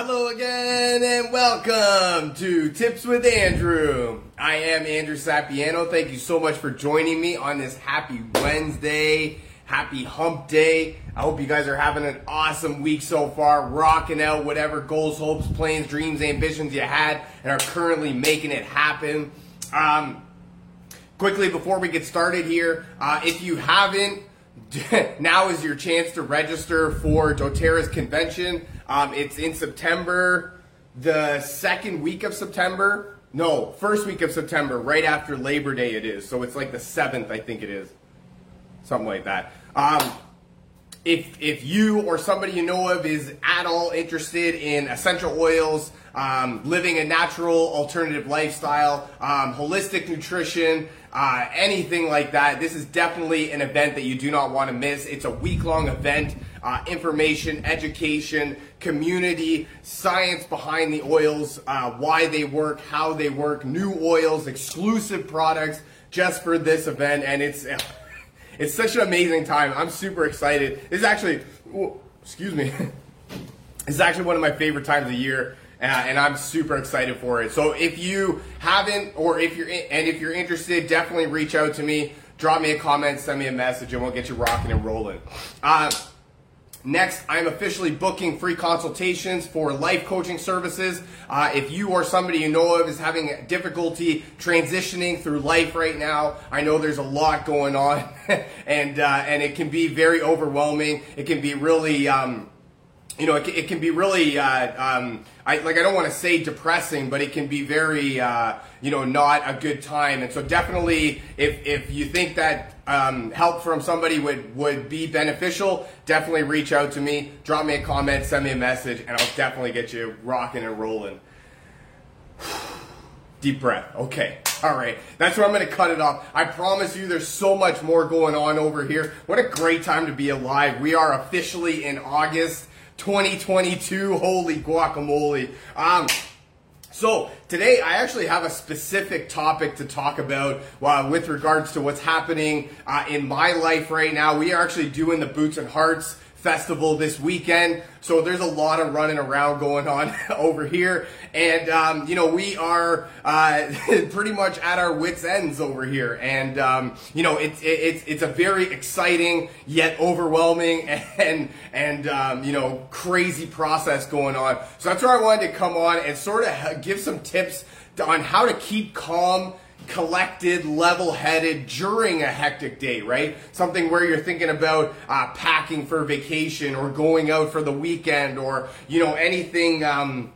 Hello again and welcome to Tips with Andrew. I am Andrew Sapiano. Thank you so much for joining me on this happy Wednesday, happy hump day. I hope you guys are having an awesome week so far, rocking out whatever goals, hopes, plans, dreams, ambitions you had and are currently making it happen. Um, quickly before we get started here, uh, if you haven't, now is your chance to register for doTERRA's convention. Um, it's in September, the second week of September. No, first week of September, right after Labor Day it is. So it's like the 7th, I think it is. Something like that. Um, if, if you or somebody you know of is at all interested in essential oils, um, living a natural alternative lifestyle, um, holistic nutrition, uh, anything like that, this is definitely an event that you do not want to miss. It's a week long event. Uh, information, education, community, science behind the oils, uh, why they work, how they work, new oils, exclusive products just for this event, and it's it's such an amazing time. I'm super excited. This is actually, excuse me, this is actually one of my favorite times of the year. Uh, and I'm super excited for it. So if you haven't, or if you're, in, and if you're interested, definitely reach out to me. Drop me a comment, send me a message, and we'll get you rocking and rolling. Uh, Next, I'm officially booking free consultations for life coaching services. Uh, if you or somebody you know of is having difficulty transitioning through life right now, I know there's a lot going on, and uh, and it can be very overwhelming. It can be really. Um, you know, it, it can be really, uh, um, I, like I don't want to say depressing, but it can be very, uh, you know, not a good time. And so definitely, if, if you think that um, help from somebody would, would be beneficial, definitely reach out to me, drop me a comment, send me a message, and I'll definitely get you rocking and rolling. Deep breath. Okay. All right. That's where I'm going to cut it off. I promise you there's so much more going on over here. What a great time to be alive. We are officially in August. 2022. Holy guacamole. Um, so today I actually have a specific topic to talk about uh, with regards to what's happening uh, in my life right now. We are actually doing the Boots and Hearts festival this weekend. So there's a lot of running around going on over here. And, um, you know, we are uh, pretty much at our wits' ends over here. And, um, you know, it's, it's, it's a very exciting yet overwhelming and, and um, you know, crazy process going on. So that's where I wanted to come on and sort of give some tips on how to keep calm collected, level headed during a hectic day, right? Something where you're thinking about uh, packing for vacation or going out for the weekend or, you know, anything um,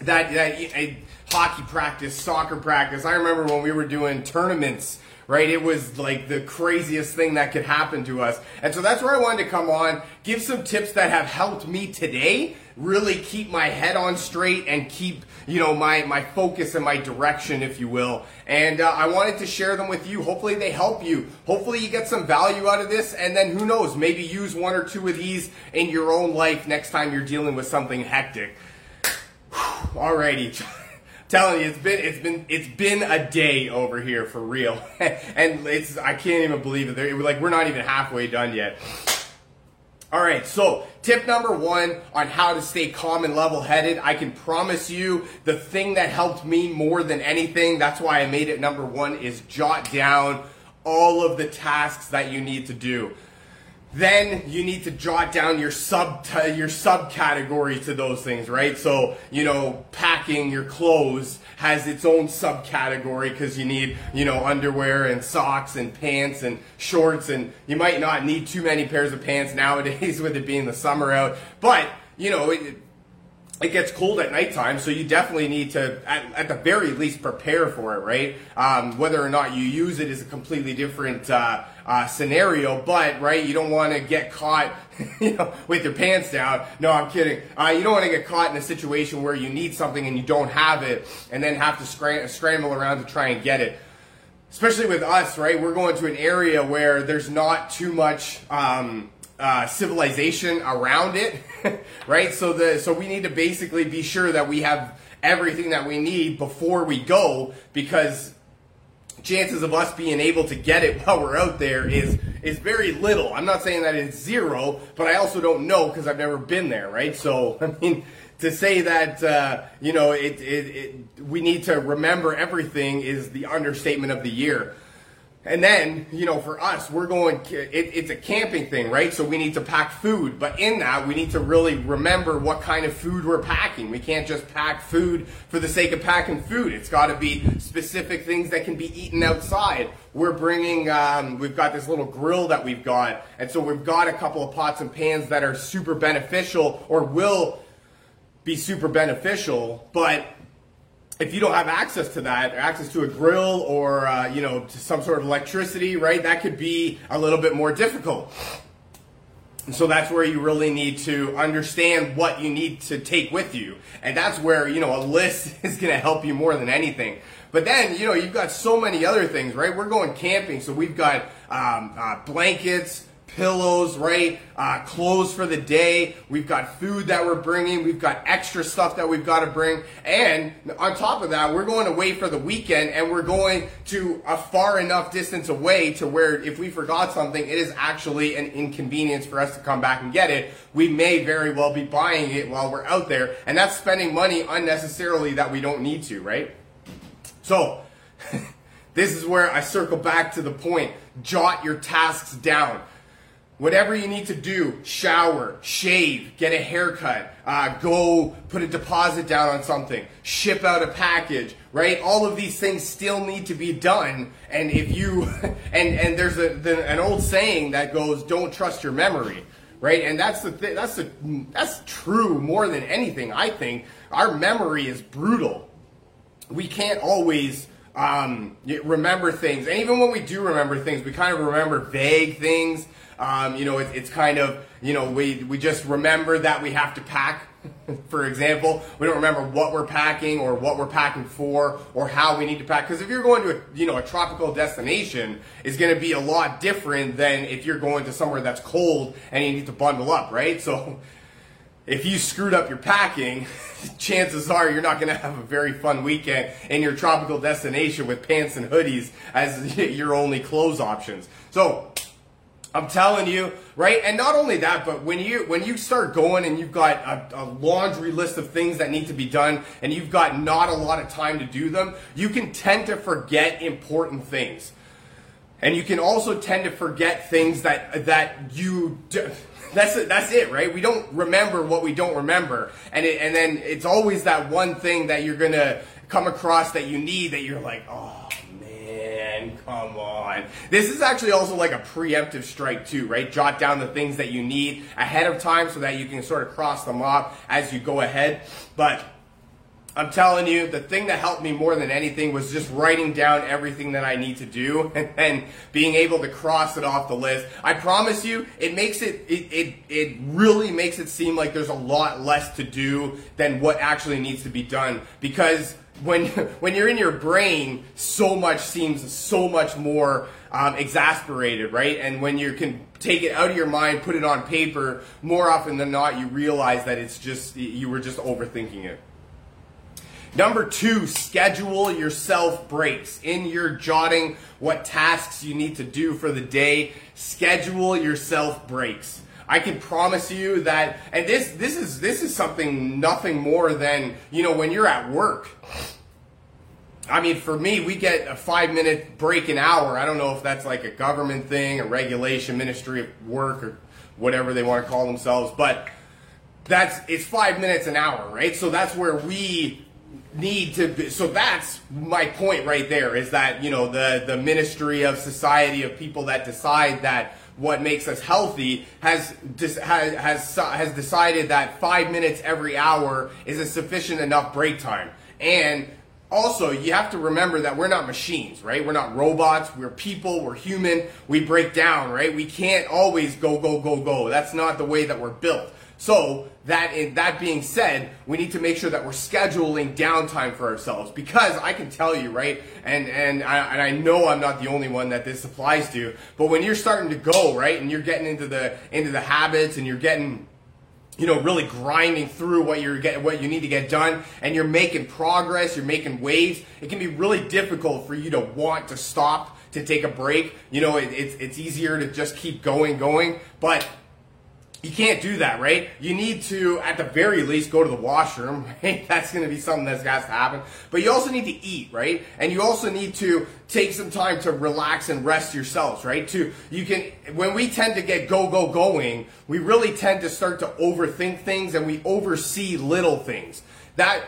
that, that a hockey practice, soccer practice. I remember when we were doing tournaments right? It was like the craziest thing that could happen to us. And so that's where I wanted to come on, give some tips that have helped me today really keep my head on straight and keep, you know, my, my focus and my direction, if you will. And uh, I wanted to share them with you. Hopefully they help you. Hopefully you get some value out of this. And then who knows, maybe use one or two of these in your own life next time you're dealing with something hectic. Alrighty telling you, it's been it's been it's been a day over here for real, and it's I can't even believe it. They're, like we're not even halfway done yet. All right, so tip number one on how to stay calm and level headed. I can promise you the thing that helped me more than anything, that's why I made it number one, is jot down all of the tasks that you need to do. Then you need to jot down your sub your subcategory to those things, right? So you know, packing your clothes has its own subcategory because you need you know underwear and socks and pants and shorts, and you might not need too many pairs of pants nowadays with it being the summer out. But you know, it, it gets cold at nighttime, so you definitely need to, at, at the very least, prepare for it, right? Um, whether or not you use it is a completely different uh, uh, scenario, but right, you don't want to get caught, you know, with your pants down. No, I'm kidding. Uh, you don't want to get caught in a situation where you need something and you don't have it, and then have to scram- scramble around to try and get it. Especially with us, right? We're going to an area where there's not too much. Um, uh, civilization around it, right? So the so we need to basically be sure that we have everything that we need before we go because chances of us being able to get it while we're out there is is very little. I'm not saying that it's zero, but I also don't know because I've never been there, right? So I mean, to say that uh, you know it, it, it, we need to remember everything is the understatement of the year. And then, you know, for us, we're going, it, it's a camping thing, right? So we need to pack food. But in that, we need to really remember what kind of food we're packing. We can't just pack food for the sake of packing food. It's got to be specific things that can be eaten outside. We're bringing, um, we've got this little grill that we've got. And so we've got a couple of pots and pans that are super beneficial or will be super beneficial. But if you don't have access to that, access to a grill or uh, you know to some sort of electricity, right? That could be a little bit more difficult. And so that's where you really need to understand what you need to take with you, and that's where you know a list is going to help you more than anything. But then you know you've got so many other things, right? We're going camping, so we've got um, uh, blankets pillows, right? Uh, clothes for the day. We've got food that we're bringing. We've got extra stuff that we've got to bring. And on top of that, we're going away for the weekend and we're going to a far enough distance away to where if we forgot something, it is actually an inconvenience for us to come back and get it. We may very well be buying it while we're out there. And that's spending money unnecessarily that we don't need to, right? So, this is where I circle back to the point. Jot your tasks down. Whatever you need to do, shower, shave, get a haircut, uh, go put a deposit down on something, ship out a package, right? All of these things still need to be done. And if you, and, and there's a, the, an old saying that goes, don't trust your memory, right? And that's the thing, that's the, that's true more than anything, I think. Our memory is brutal. We can't always, um, remember things. And even when we do remember things, we kind of remember vague things um, you know, it, it's kind of, you know, we, we just remember that we have to pack. for example, we don't remember what we're packing or what we're packing for or how we need to pack. Because if you're going to a, you know, a tropical destination, is going to be a lot different than if you're going to somewhere that's cold and you need to bundle up, right? So if you screwed up your packing, chances are you're not going to have a very fun weekend in your tropical destination with pants and hoodies as your only clothes options. So I'm telling you, right? And not only that, but when you when you start going and you've got a, a, laundry list of things that need to be done, and you've got not a lot of time to do them, you can tend to forget important things, and you can also tend to forget things that that you. Do. That's it, that's it, right? We don't remember what we don't remember, and it, and then it's always that one thing that you're gonna come across that you need that you're like, oh man, come on. This is actually also like a preemptive strike too, right? Jot down the things that you need ahead of time so that you can sort of cross them off as you go ahead. But I'm telling you, the thing that helped me more than anything was just writing down everything that I need to do and, and being able to cross it off the list. I promise you, it makes it, it, it, it really makes it seem like there's a lot less to do than what actually needs to be done because when when you're in your brain, so much seems so much more um, exasperated, right? And when you can take it out of your mind, put it on paper, more often than not, you realize that it's just you were just overthinking it. Number two, schedule yourself breaks. In your jotting what tasks you need to do for the day, schedule yourself breaks. I can promise you that, and this this is this is something nothing more than you know when you're at work. I mean, for me, we get a five minute break an hour. I don't know if that's like a government thing, a regulation, Ministry of Work, or whatever they want to call themselves, but that's it's five minutes an hour, right? So that's where we need to be, so that's my point right there is that you know the the ministry of society of people that decide that what makes us healthy has has has has decided that five minutes every hour is a sufficient enough break time. And also, you have to remember that we're not machines, right? We're not robots. We're people. We're human. We break down, right? We can't always go, go, go, go. That's not the way that we're built. So that in, that being said, we need to make sure that we're scheduling downtime for ourselves because I can tell you, right, and and I, and I know I'm not the only one that this applies to. But when you're starting to go right, and you're getting into the into the habits, and you're getting you know, really grinding through what you're get, what you need to get done, and you're making progress, you're making waves. It can be really difficult for you to want to stop to take a break. You know, it, it's it's easier to just keep going, going, but you can't do that, right? You need to, at the very least, go to the washroom, right? That's going to be something that has got to happen. But you also need to eat, right? And you also need to take some time to relax and rest yourselves, right? To, you can, when we tend to get go, go, going, we really tend to start to overthink things and we oversee little things that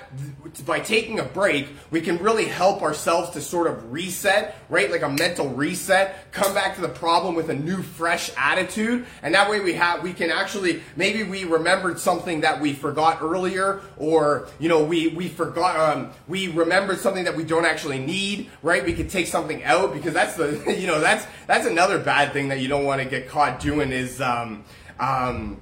by taking a break, we can really help ourselves to sort of reset, right? Like a mental reset, come back to the problem with a new, fresh attitude. And that way we have, we can actually, maybe we remembered something that we forgot earlier, or, you know, we, we forgot, um, we remembered something that we don't actually need, right? We could take something out because that's the, you know, that's, that's another bad thing that you don't want to get caught doing is, um, um,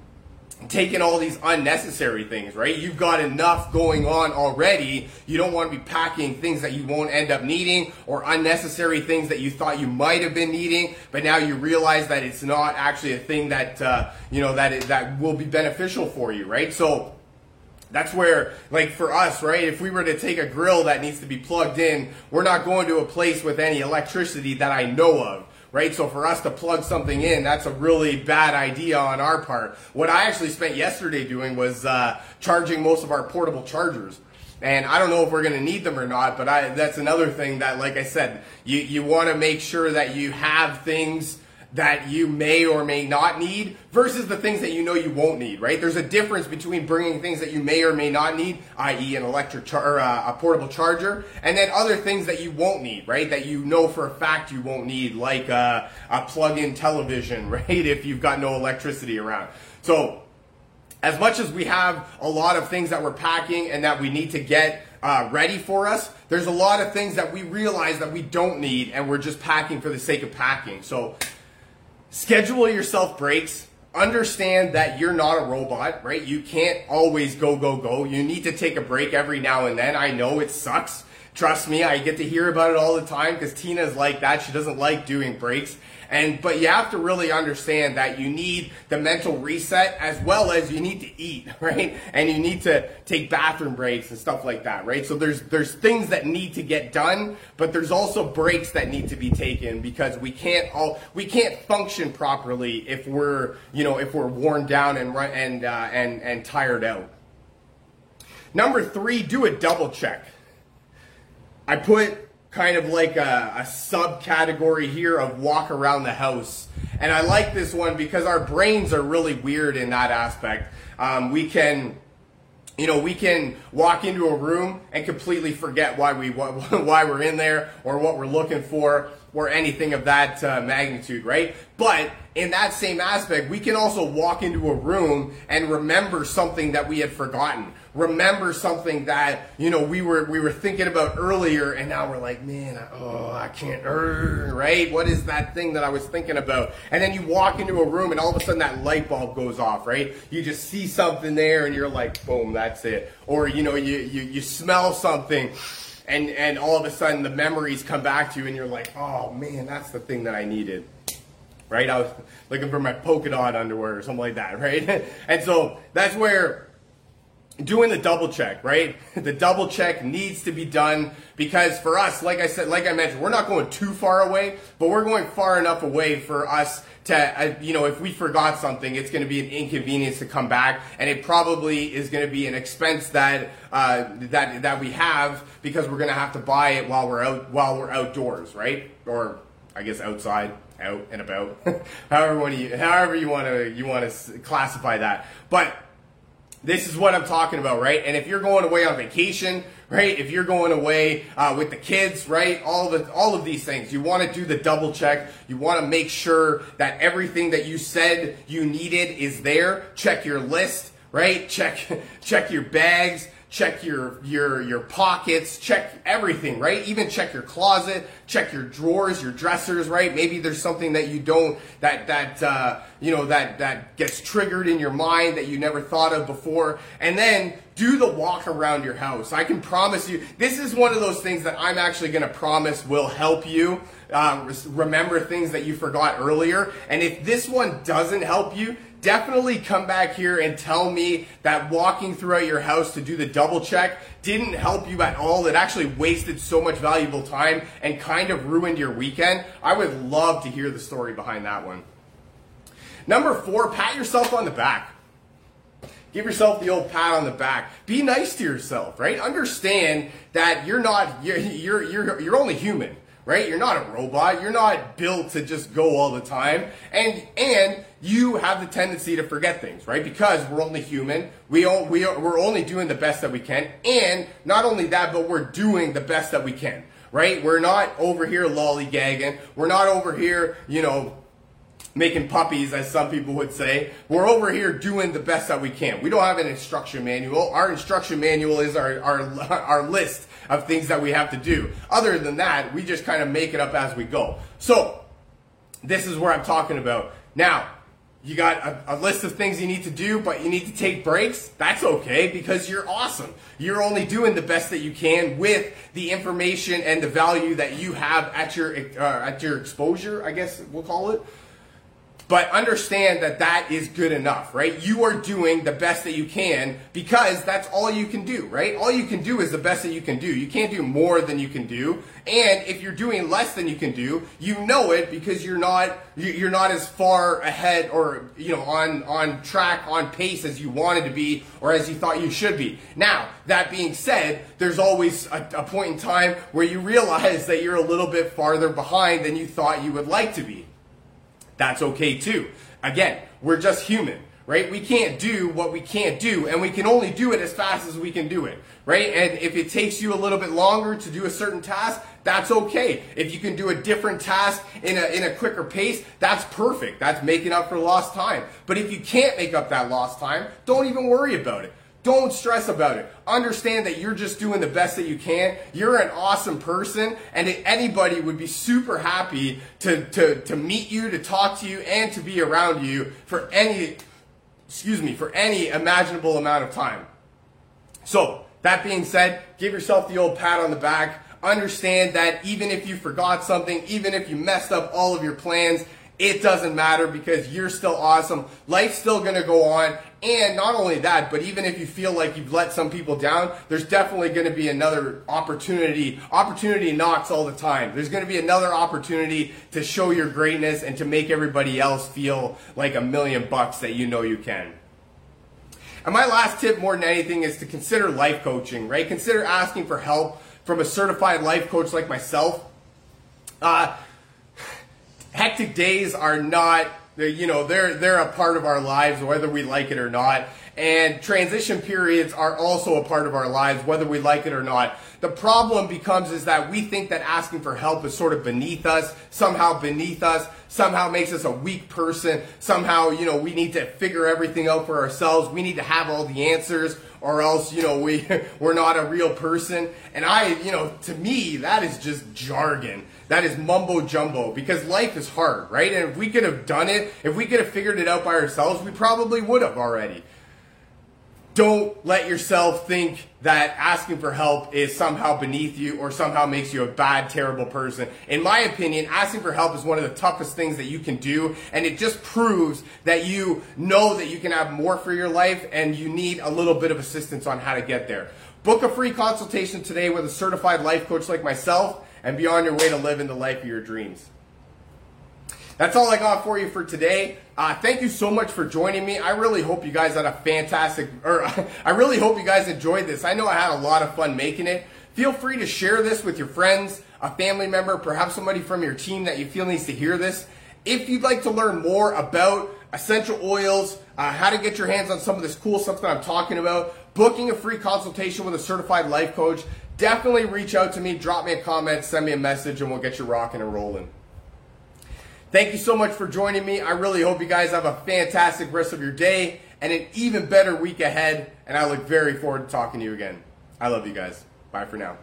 taking all these unnecessary things, right? You've got enough going on already. You don't want to be packing things that you won't end up needing or unnecessary things that you thought you might have been needing, but now you realize that it's not actually a thing that, uh, you know, that, is, that will be beneficial for you, right? So, that's where, like for us, right? If we were to take a grill that needs to be plugged in, we're not going to a place with any electricity that I know of right? So for us to plug something in, that's a really bad idea on our part. What I actually spent yesterday doing was uh, charging most of our portable chargers. And I don't know if we're going to need them or not, but I, that's another thing that, like I said, you, you want to make sure that you have things that you may or may not need versus the things that you know you won't need, right? There's a difference between bringing things that you may or may not need, i.e. an electric char- or uh, a portable charger, and then other things that you won't need, right? That you know for a fact you won't need, like uh, a plug-in television, right? If you've got no electricity around. So as much as we have a lot of things that we're packing and that we need to get uh, ready for us, there's a lot of things that we realize that we don't need and we're just packing for the sake of packing. So schedule yourself breaks. Understand that you're not a robot, right? You can't always go, go, go. You need to take a break every now and then. I know it sucks. Trust me, I get to hear about it all the time because Tina's like that. She doesn't like doing breaks. And but you have to really understand that you need the mental reset as well as you need to eat, right? And you need to take bathroom breaks and stuff like that, right? So there's there's things that need to get done, but there's also breaks that need to be taken because we can't all we can't function properly if we're you know if we're worn down and run and uh, and and tired out. Number three, do a double check. I put kind of like a, a subcategory here of walk around the house. And I like this one because our brains are really weird in that aspect. Um, we can, you know, we can walk into a room and completely forget why we why we're in there or what we're looking for or anything of that uh, magnitude, right? But in that same aspect, we can also walk into a room and remember something that we had forgotten. Remember something that you know we were we were thinking about earlier, and now we're like, man, oh, I can't, right? What is that thing that I was thinking about? And then you walk into a room, and all of a sudden that light bulb goes off, right? You just see something there, and you're like, boom, that's it. Or you know, you you, you smell something and and all of a sudden the memories come back to you and you're like oh man that's the thing that i needed. Right? I was looking for my polka dot underwear or something like that right? And so that's where doing the double check right? The double check needs to be done because for us like i said like i mentioned we're not going too far away but we're going far enough away for us to, uh, you know, if we forgot something, it's going to be an inconvenience to come back, and it probably is going to be an expense that uh, that that we have because we're going to have to buy it while we're out while we're outdoors, right? Or I guess outside, out and about, however you however you want to you want to classify that, but this is what I'm talking about, right? And if you're going away on vacation, right? If you're going away uh, with the kids, right? All the, all of these things, you want to do the double check. You want to make sure that everything that you said you needed is there. Check your list, right? Check check your bags check your your your pockets, check everything, right? Even check your closet, check your drawers, your dressers, right? Maybe there's something that you don't that that uh, you know that that gets triggered in your mind that you never thought of before, and then do the walk around your house. I can promise you, this is one of those things that I'm actually going to promise will help you uh, remember things that you forgot earlier. And if this one doesn't help you, definitely come back here and tell me that walking throughout your house to do the double check didn't help you at all. It actually wasted so much valuable time and kind of ruined your weekend. I would love to hear the story behind that one. Number four, pat yourself on the back. Give yourself the old pat on the back. Be nice to yourself, right? Understand that you're not you're you're you're, you're only human right? You're not a robot. You're not built to just go all the time. And and you have the tendency to forget things, right? Because we're only human. We all, we are, we're only doing the best that we can. And not only that, but we're doing the best that we can, right? We're not over here lollygagging. We're not over here, you know, making puppies, as some people would say. We're over here doing the best that we can. We don't have an instruction manual. Our instruction manual is our, our, our list of things that we have to do. Other than that, we just kind of make it up as we go. So, this is where I'm talking about. Now, you got a, a, list of things you need to do, but you need to take breaks. That's okay because you're awesome. You're only doing the best that you can with the information and the value that you have at your uh, at your exposure. I guess we'll call it. But understand that that is good enough, right? You are doing the best that you can because that's all you can do, right? All you can do is the best that you can do. You can't do more than you can do. And if you're doing less than you can do, you know it because you're not you're not as far ahead or you know on on track on pace as you wanted to be or as you thought you should be. Now, that being said, there's always a, a point in time where you realize that you're a little bit farther behind than you thought you would like to be. That's okay too. Again, we're just human, right? We can't do what we can't do, and we can only do it as fast as we can do it, right? And if it takes you a little bit longer to do a certain task, that's okay. If you can do a different task in a, in a quicker pace, that's perfect. That's making up for lost time. But if you can't make up that lost time, don't even worry about it. Don't stress about it. Understand that you're just doing the best that you can. You're an awesome person, and anybody would be super happy to, to, to meet you, to talk to you, and to be around you for any, excuse me, for any imaginable amount of time. So, that being said, give yourself the old pat on the back. Understand that even if you forgot something, even if you messed up all of your plans, it doesn't matter because you're still awesome. Life's still going to go on. And not only that, but even if you feel like you've let some people down, there's definitely going to be another opportunity. Opportunity knocks all the time. There's going to be another opportunity to show your greatness and to make everybody else feel like a million bucks that you know you can. And my last tip more than anything is to consider life coaching, right? Consider asking for help from a certified life coach like myself. Uh, hectic days are not you know they're they're a part of our lives whether we like it or not. And transition periods are also a part of our lives whether we like it or not. The problem becomes is that we think that asking for help is sort of beneath us somehow beneath us somehow makes us a weak person somehow you know we need to figure everything out for ourselves. We need to have all the answers or else you know we we're not a real person and i you know to me that is just jargon that is mumbo jumbo because life is hard, right? And if we could have done it, if we could have figured it out by ourselves, we probably would have already. Don't let yourself think that asking for help is somehow beneath you or somehow makes you a bad, terrible person. In my opinion, asking for help is one of the toughest things that you can do, and it just proves that you know that you can have more for your life and you need a little bit of assistance on how to get there. Book a free consultation today with a certified life coach like myself and be on your way to living the life of your dreams. That's all I got for you for today. Uh, thank you so much for joining me. I really hope you guys had a fantastic, or I really hope you guys enjoyed this. I know I had a lot of fun making it. Feel free to share this with your friends, a family member, perhaps somebody from your team that you feel needs to hear this. If you'd like to learn more about essential oils, uh, how to get your hands on some of this cool stuff that I'm talking about, booking a free consultation with a certified life coach, definitely reach out to me, drop me a comment, send me a message, and we'll get you rocking and rolling. Thank you so much for joining me. I really hope you guys have a fantastic rest of your day and an even better week ahead. And I look very forward to talking to you again. I love you guys. Bye for now.